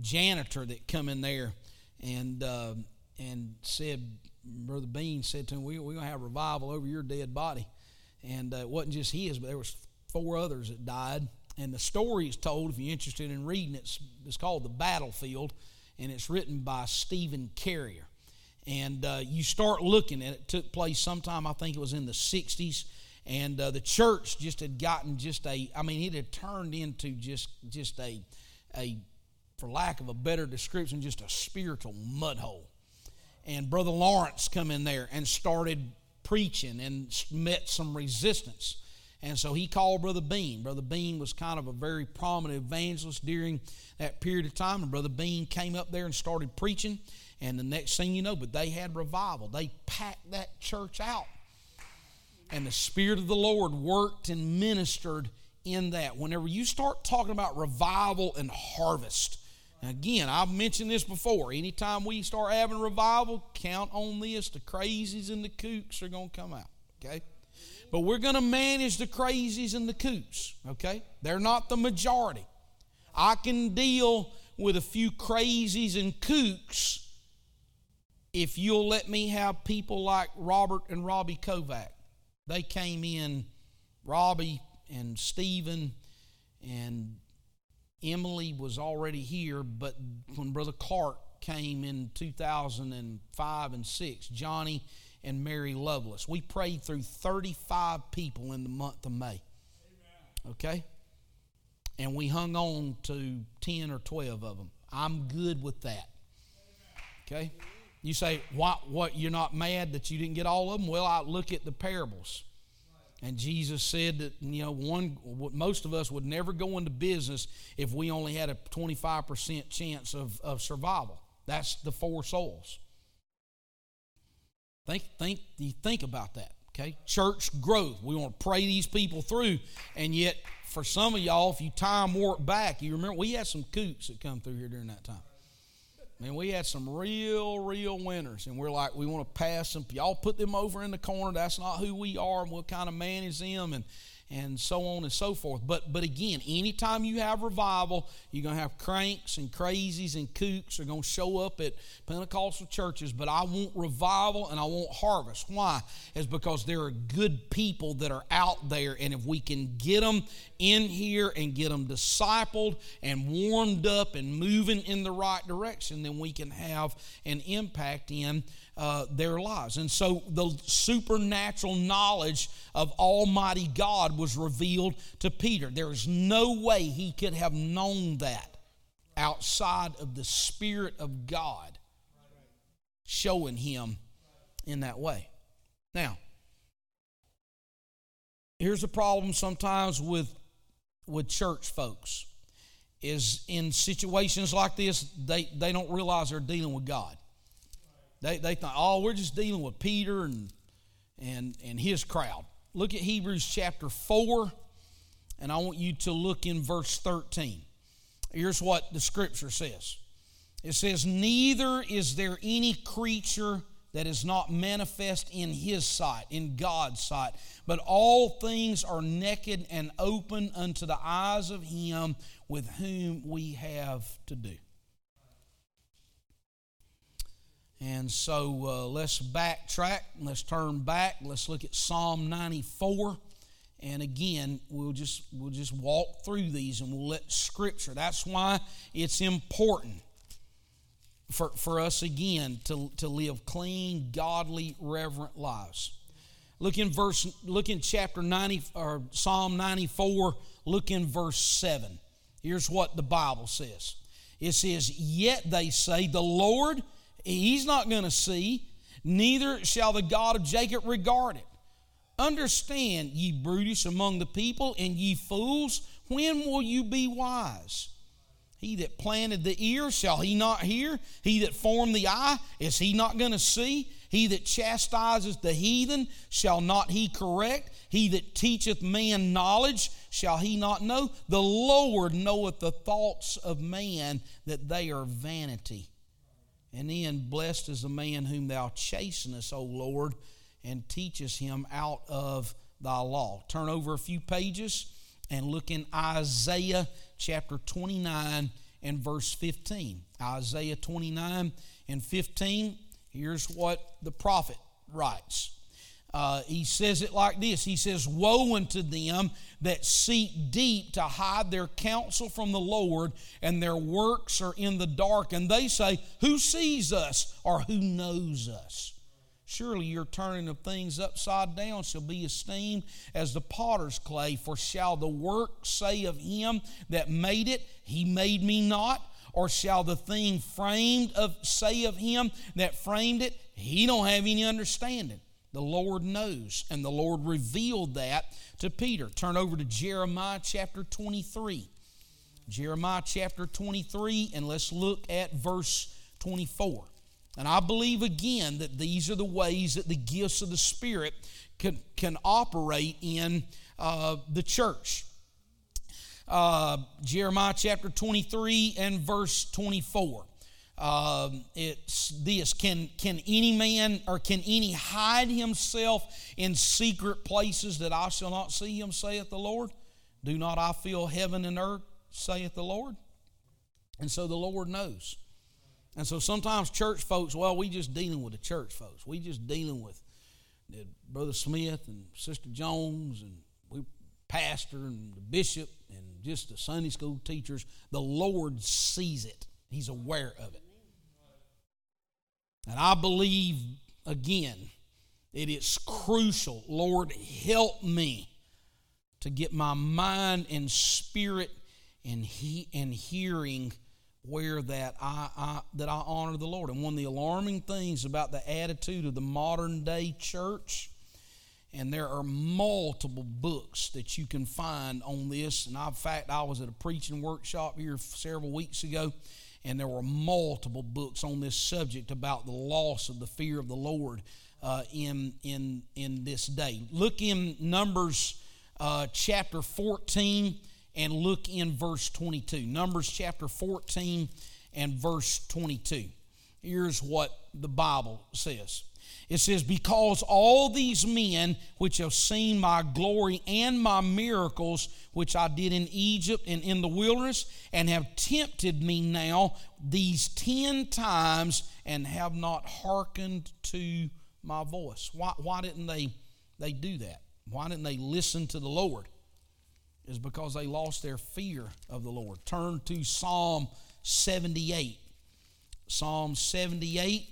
janitor that come in there and uh, and said, Brother Bean said to him, we, We're going to have revival over your dead body. And uh, it wasn't just his, but there was four others that died. And the story is told, if you're interested in reading it, it's, it's called The Battlefield, and it's written by Stephen Carrier and uh, you start looking at it. it. took place sometime i think it was in the 60s and uh, the church just had gotten just a i mean it had turned into just just a a for lack of a better description just a spiritual mud hole and brother lawrence come in there and started preaching and met some resistance and so he called brother bean brother bean was kind of a very prominent evangelist during that period of time and brother bean came up there and started preaching and the next thing you know, but they had revival. They packed that church out. And the Spirit of the Lord worked and ministered in that. Whenever you start talking about revival and harvest, again, I've mentioned this before. Anytime we start having revival, count on this the crazies and the kooks are going to come out. Okay? But we're going to manage the crazies and the kooks. Okay? They're not the majority. I can deal with a few crazies and kooks if you'll let me have people like Robert and Robbie Kovac. They came in, Robbie and Stephen and Emily was already here, but when Brother Clark came in 2005 and 6, Johnny and Mary Lovelace. We prayed through 35 people in the month of May. Okay? And we hung on to 10 or 12 of them. I'm good with that. Okay? You say, what, what, you're not mad that you didn't get all of them? Well, I look at the parables. And Jesus said that, you know, one, most of us would never go into business if we only had a 25% chance of, of survival. That's the four souls. Think, think, you think about that, okay? Church growth. We want to pray these people through, and yet for some of y'all, if you time warp back, you remember we had some coots that come through here during that time. Man, we had some real, real winners, and we're like, we want to pass them. Y'all put them over in the corner. That's not who we are, and we'll kind of manage them. And and so on and so forth. But but again, anytime you have revival, you're gonna have cranks and crazies and kooks are gonna show up at Pentecostal churches. But I want revival and I want harvest. Why? Is because there are good people that are out there, and if we can get them in here and get them discipled and warmed up and moving in the right direction, then we can have an impact in uh, their lives. And so the supernatural knowledge of Almighty God was revealed to Peter. There is no way he could have known that outside of the Spirit of God showing him in that way. Now, here's a problem sometimes with with church folks is in situations like this they, they don't realize they're dealing with god they, they thought, oh, we're just dealing with Peter and, and, and his crowd. Look at Hebrews chapter 4, and I want you to look in verse 13. Here's what the scripture says it says, Neither is there any creature that is not manifest in his sight, in God's sight, but all things are naked and open unto the eyes of him with whom we have to do. And so uh, let's backtrack. Let's turn back. Let's look at Psalm 94. And again, we'll just we'll just walk through these and we'll let Scripture. That's why it's important for, for us again to, to live clean, godly, reverent lives. Look in verse, look in chapter 90 or Psalm 94, look in verse 7. Here's what the Bible says. It says, Yet they say, The Lord He's not going to see, neither shall the God of Jacob regard it. Understand, ye brutish among the people, and ye fools, when will you be wise? He that planted the ear, shall he not hear? He that formed the eye, is he not going to see? He that chastises the heathen, shall not he correct? He that teacheth man knowledge, shall he not know? The Lord knoweth the thoughts of man, that they are vanity. And then, blessed is the man whom thou chastenest, O Lord, and teachest him out of thy law. Turn over a few pages and look in Isaiah chapter 29 and verse 15. Isaiah 29 and 15, here's what the prophet writes. Uh, he says it like this He says, Woe unto them that seek deep to hide their counsel from the Lord, and their works are in the dark. And they say, Who sees us or who knows us? Surely your turning of things upside down shall be esteemed as the potter's clay. For shall the work say of him that made it, He made me not? Or shall the thing framed of say of him that framed it, He don't have any understanding? The Lord knows, and the Lord revealed that to Peter. Turn over to Jeremiah chapter 23. Jeremiah chapter 23, and let's look at verse 24. And I believe again that these are the ways that the gifts of the Spirit can, can operate in uh, the church. Uh, Jeremiah chapter 23 and verse 24. Um, it's this can, can any man or can any hide himself in secret places that I shall not see him, saith the Lord? Do not I feel heaven and earth, saith the Lord? And so the Lord knows. And so sometimes church folks, well, we just dealing with the church folks. We just dealing with Brother Smith and Sister Jones, and we pastor and the bishop and just the Sunday school teachers. The Lord sees it, He's aware of it. And I believe, again, it is crucial. Lord, help me to get my mind and spirit and he and hearing where that I, I that I honor the Lord. And one of the alarming things about the attitude of the modern day church, and there are multiple books that you can find on this. And in fact, I was at a preaching workshop here several weeks ago, and there were multiple books on this subject about the loss of the fear of the Lord uh, in in in this day. Look in Numbers uh, chapter fourteen and look in verse 22. Numbers chapter 14 and verse 22. Here's what the Bible says. It says, Because all these men which have seen my glory and my miracles, which I did in Egypt and in the wilderness, and have tempted me now these ten times, and have not hearkened to my voice. Why, why didn't they, they do that? Why didn't they listen to the Lord? is because they lost their fear of the Lord. Turn to Psalm 78. Psalm 78.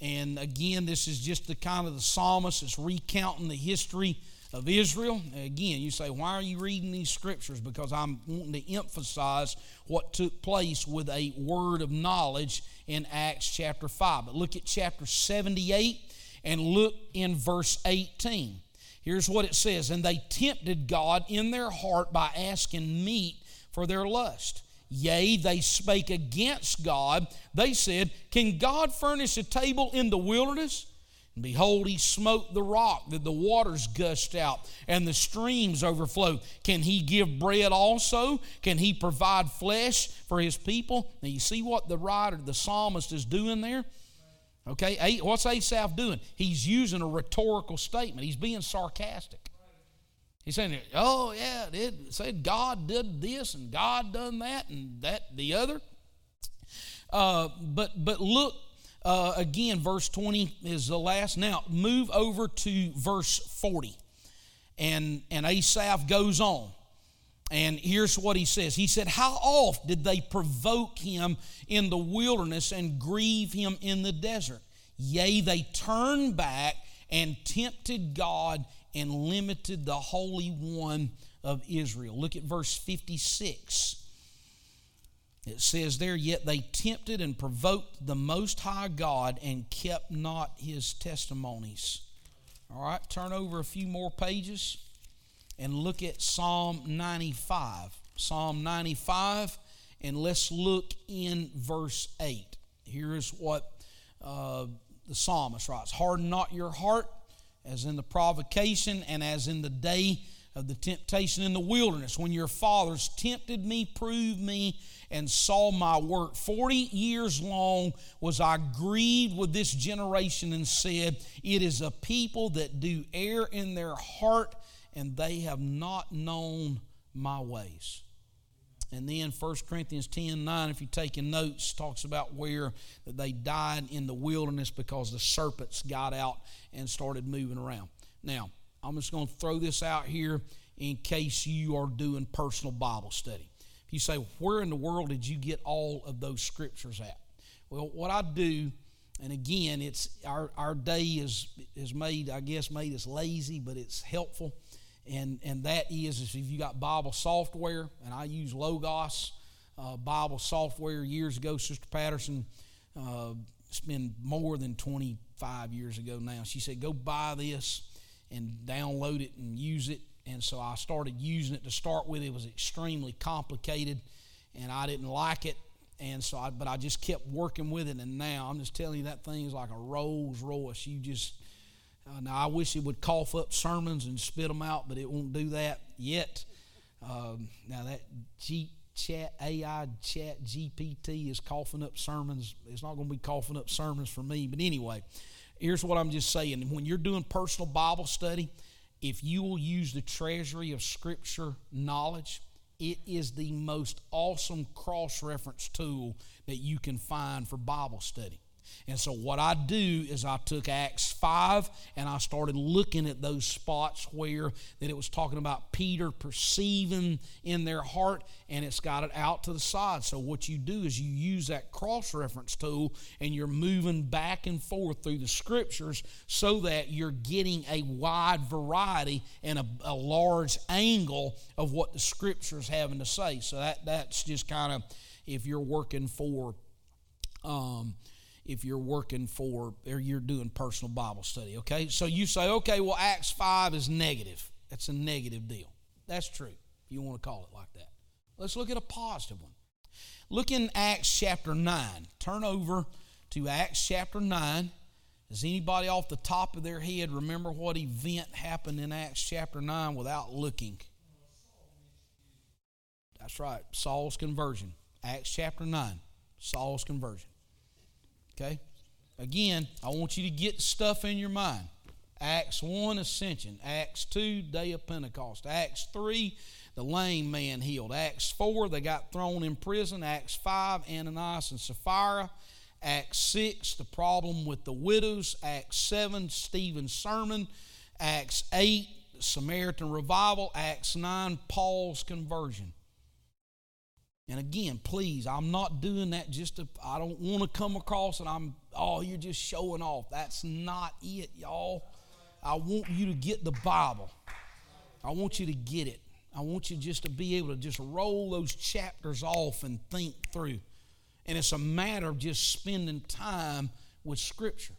And again, this is just the kind of the psalmist that's recounting the history of Israel. Again, you say, why are you reading these scriptures? Because I'm wanting to emphasize what took place with a word of knowledge in Acts chapter 5. But look at chapter 78 and look in verse 18. Here's what it says And they tempted God in their heart by asking meat for their lust. Yea, they spake against God. They said, Can God furnish a table in the wilderness? And behold, he smote the rock that the waters gushed out and the streams overflowed. Can he give bread also? Can he provide flesh for his people? Now, you see what the writer, the psalmist, is doing there? Okay, what's Asaph doing? He's using a rhetorical statement. He's being sarcastic. He's saying, "Oh yeah, it said God did this and God done that and that the other." Uh, but but look uh, again, verse twenty is the last. Now move over to verse forty, and and Asaph goes on. And here's what he says He said, How oft did they provoke him in the wilderness and grieve him in the desert? Yea, they turned back and tempted God and limited the Holy One of Israel. Look at verse 56. It says there, Yet they tempted and provoked the Most High God and kept not his testimonies. All right, turn over a few more pages and look at Psalm 95. Psalm 95, and let's look in verse 8. Here is what uh, the psalmist writes Harden not your heart as in the provocation and as in the day of the temptation in the wilderness, when your fathers tempted me, proved me, and saw my work. Forty years long was I grieved with this generation and said, It is a people that do err in their heart and they have not known my ways. And then 1 Corinthians 10 9, if you're taking notes, talks about where they died in the wilderness because the serpents got out and started moving around. Now, I'm just going to throw this out here in case you are doing personal Bible study. If you say, Where in the world did you get all of those scriptures at? Well, what I do, and again, it's our, our day is, is made, I guess, made us lazy, but it's helpful and and that is, is if you got Bible software, and I use Logos uh, Bible software years ago. Sister Patterson, uh, it's been more than 25 years ago now. She said, "Go buy this and download it and use it." And so I started using it to start with. It was extremely complicated, and I didn't like it. And so, I, but I just kept working with it, and now I'm just telling you that thing is like a Rolls Royce. You just uh, now, I wish it would cough up sermons and spit them out, but it won't do that yet. Um, now, that G, chat AI chat GPT is coughing up sermons. It's not going to be coughing up sermons for me. But anyway, here's what I'm just saying. When you're doing personal Bible study, if you will use the treasury of Scripture knowledge, it is the most awesome cross reference tool that you can find for Bible study. And so, what I do is I took Acts 5 and I started looking at those spots where that it was talking about Peter perceiving in their heart, and it's got it out to the side. So, what you do is you use that cross reference tool and you're moving back and forth through the scriptures so that you're getting a wide variety and a, a large angle of what the scriptures having to say. So, that, that's just kind of if you're working for. Um, if you're working for or you're doing personal Bible study, okay? So you say, okay, well, Acts 5 is negative. That's a negative deal. That's true, if you want to call it like that. Let's look at a positive one. Look in Acts chapter 9. Turn over to Acts chapter 9. Does anybody off the top of their head remember what event happened in Acts chapter 9 without looking? That's right, Saul's conversion. Acts chapter 9, Saul's conversion. Okay? Again, I want you to get stuff in your mind. Acts 1, ascension. Acts 2, day of Pentecost. Acts 3, the lame man healed. Acts 4, they got thrown in prison. Acts 5, Ananias and Sapphira. Acts 6, the problem with the widows. Acts 7, Stephen's sermon. Acts 8, Samaritan revival. Acts 9, Paul's conversion. And again, please, I'm not doing that just to, I don't want to come across and I'm, oh, you're just showing off. That's not it, y'all. I want you to get the Bible. I want you to get it. I want you just to be able to just roll those chapters off and think through. And it's a matter of just spending time with Scripture.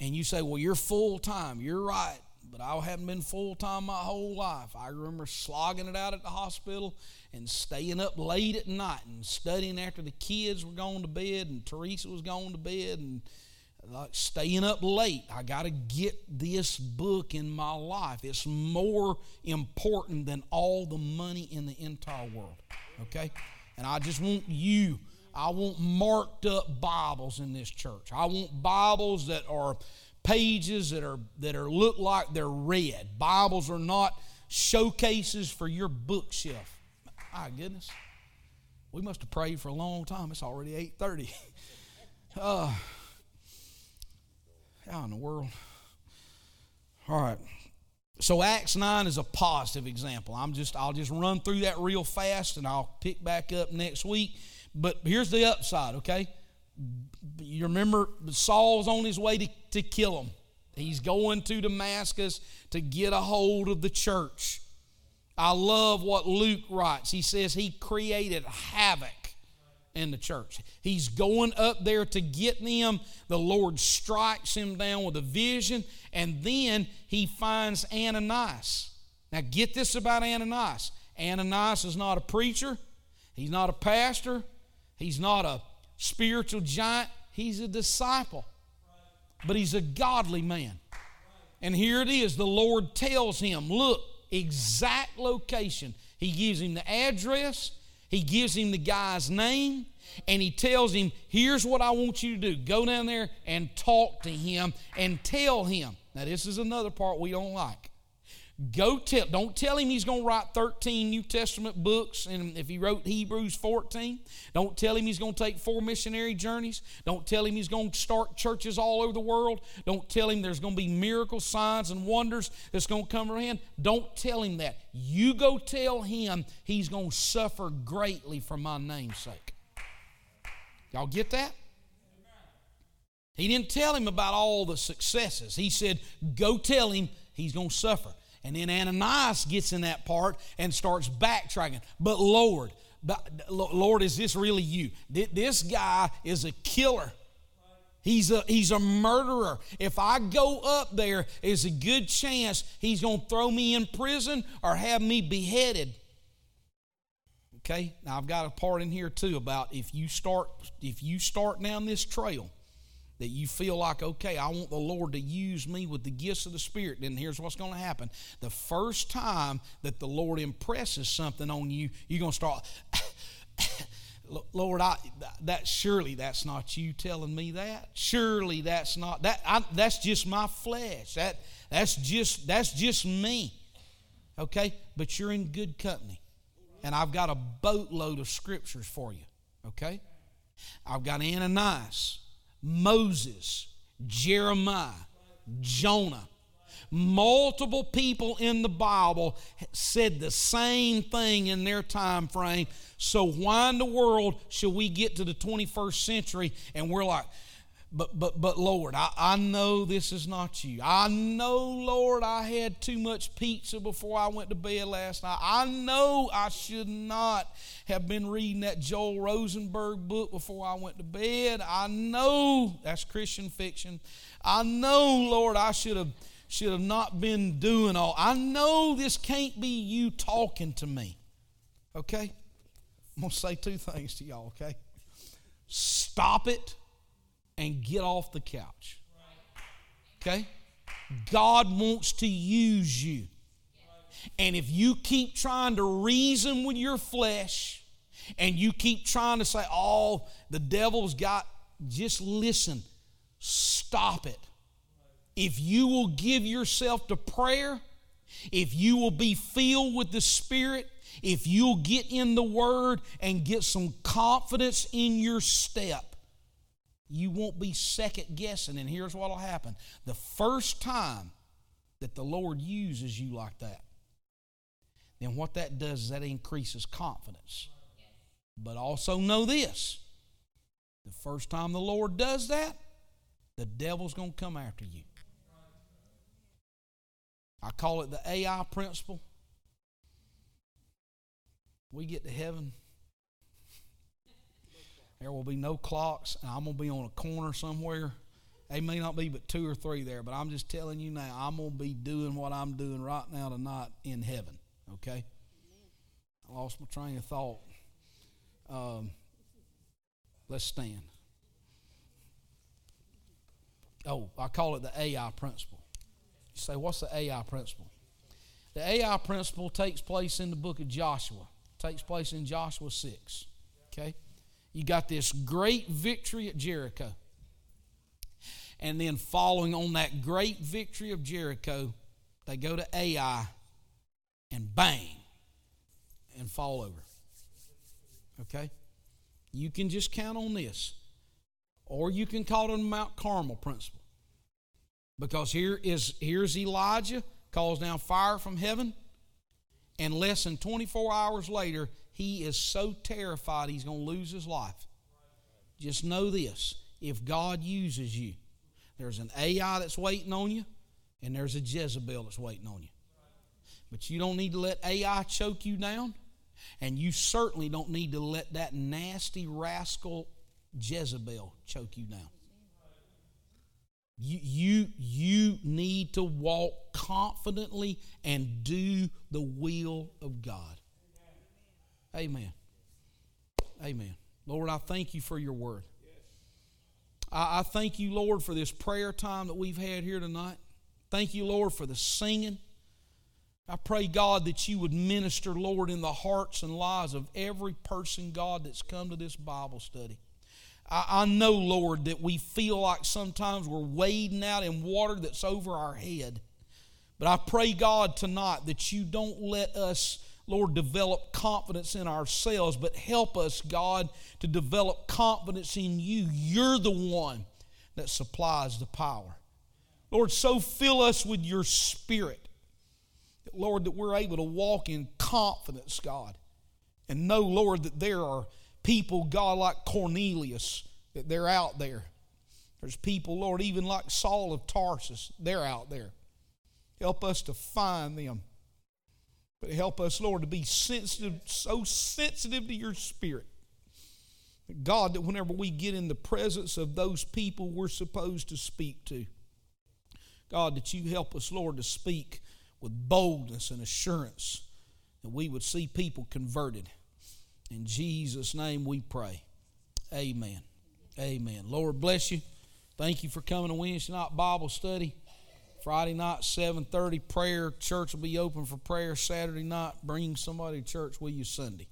And you say, well, you're full time. You're right but I haven't been full time my whole life. I remember slogging it out at the hospital and staying up late at night and studying after the kids were going to bed and Teresa was going to bed and like staying up late. I got to get this book in my life. It's more important than all the money in the entire world. Okay? And I just want you, I want marked up Bibles in this church. I want Bibles that are pages that are that are look like they're read. Bibles are not showcases for your bookshelf. My goodness. We must have prayed for a long time. It's already 8:30. uh, how in the world? All right. So Acts 9 is a positive example. I'm just I'll just run through that real fast and I'll pick back up next week. But here's the upside, okay? You remember Saul's on his way to, to kill him. He's going to Damascus to get a hold of the church. I love what Luke writes. He says he created havoc in the church. He's going up there to get them. The Lord strikes him down with a vision, and then he finds Ananias. Now, get this about Ananias Ananias is not a preacher, he's not a pastor, he's not a spiritual giant, he's a disciple. But he's a godly man. And here it is the Lord tells him, Look, exact location. He gives him the address, he gives him the guy's name, and he tells him, Here's what I want you to do go down there and talk to him and tell him. Now, this is another part we don't like. Go tell, don't tell him he's going to write 13 New Testament books, and if he wrote Hebrews 14, don't tell him he's going to take four missionary journeys. Don't tell him he's going to start churches all over the world. Don't tell him there's going to be miracles, signs, and wonders that's going to come from him. Don't tell him that. You go tell him he's going to suffer greatly for my name's sake. Y'all get that? He didn't tell him about all the successes. He said, Go tell him he's going to suffer. And then Ananias gets in that part and starts backtracking. But Lord, Lord, is this really you? This guy is a killer. He's a, he's a murderer. If I go up there, there's a good chance he's going to throw me in prison or have me beheaded. Okay? Now I've got a part in here too about if you start if you start down this trail, that you feel like, okay, I want the Lord to use me with the gifts of the Spirit, then here's what's going to happen. The first time that the Lord impresses something on you, you're going to start, Lord, I, that surely that's not you telling me that. Surely that's not that. I, that's just my flesh. That that's just that's just me. Okay, but you're in good company, and I've got a boatload of scriptures for you. Okay, I've got Ananias Moses, Jeremiah, Jonah. Multiple people in the Bible said the same thing in their time frame. So why in the world should we get to the 21st century and we're like, but but but Lord, I, I know this is not you. I know, Lord, I had too much pizza before I went to bed last night. I know I should not have been reading that Joel Rosenberg book before I went to bed. I know that's Christian fiction. I know, Lord, I should have should have not been doing all. I know this can't be you talking to me. Okay? I'm to say two things to y'all, okay? Stop it and get off the couch. Okay? God wants to use you. And if you keep trying to reason with your flesh and you keep trying to say, oh, the devil's got, just listen, stop it. If you will give yourself to prayer, if you will be filled with the Spirit, if you'll get in the Word and get some confidence in your step, you won't be second guessing. And here's what will happen the first time that the Lord uses you like that, then what that does is that increases confidence. But also know this the first time the Lord does that, the devil's going to come after you. I call it the Ai principle. We get to heaven, there will be no clocks, and I'm going to be on a corner somewhere. They may not be but two or three there, but I'm just telling you now, I'm going to be doing what I'm doing right now tonight in heaven, okay? I lost my train of thought. Um, let's stand. Oh, I call it the Ai principle. You say, what's the Ai principle? The Ai principle takes place in the book of Joshua. Takes place in Joshua 6. Okay? You got this great victory at Jericho. And then, following on that great victory of Jericho, they go to Ai and bang and fall over. Okay? You can just count on this. Or you can call it a Mount Carmel principle. Because here is here's Elijah calls down fire from heaven, and less than 24 hours later, he is so terrified he's going to lose his life. Just know this if God uses you, there's an Ai that's waiting on you, and there's a Jezebel that's waiting on you. But you don't need to let Ai choke you down, and you certainly don't need to let that nasty rascal Jezebel choke you down. You, you, you need to walk confidently and do the will of God. Amen. Amen. Lord, I thank you for your word. I, I thank you, Lord, for this prayer time that we've had here tonight. Thank you, Lord, for the singing. I pray, God, that you would minister, Lord, in the hearts and lives of every person, God, that's come to this Bible study. I, I know, Lord, that we feel like sometimes we're wading out in water that's over our head. But I pray, God, tonight that you don't let us Lord, develop confidence in ourselves, but help us, God, to develop confidence in you. You're the one that supplies the power. Lord, so fill us with your spirit. Lord, that we're able to walk in confidence, God, and know, Lord, that there are people, God, like Cornelius, that they're out there. There's people, Lord, even like Saul of Tarsus, they're out there. Help us to find them but help us, Lord, to be sensitive, so sensitive to your spirit. God, that whenever we get in the presence of those people we're supposed to speak to, God, that you help us, Lord, to speak with boldness and assurance that we would see people converted. In Jesus' name we pray. Amen. Amen. Lord bless you. Thank you for coming to Wednesday night Bible study. Friday night, 7.30, prayer. Church will be open for prayer Saturday night. Bring somebody to church with you Sunday.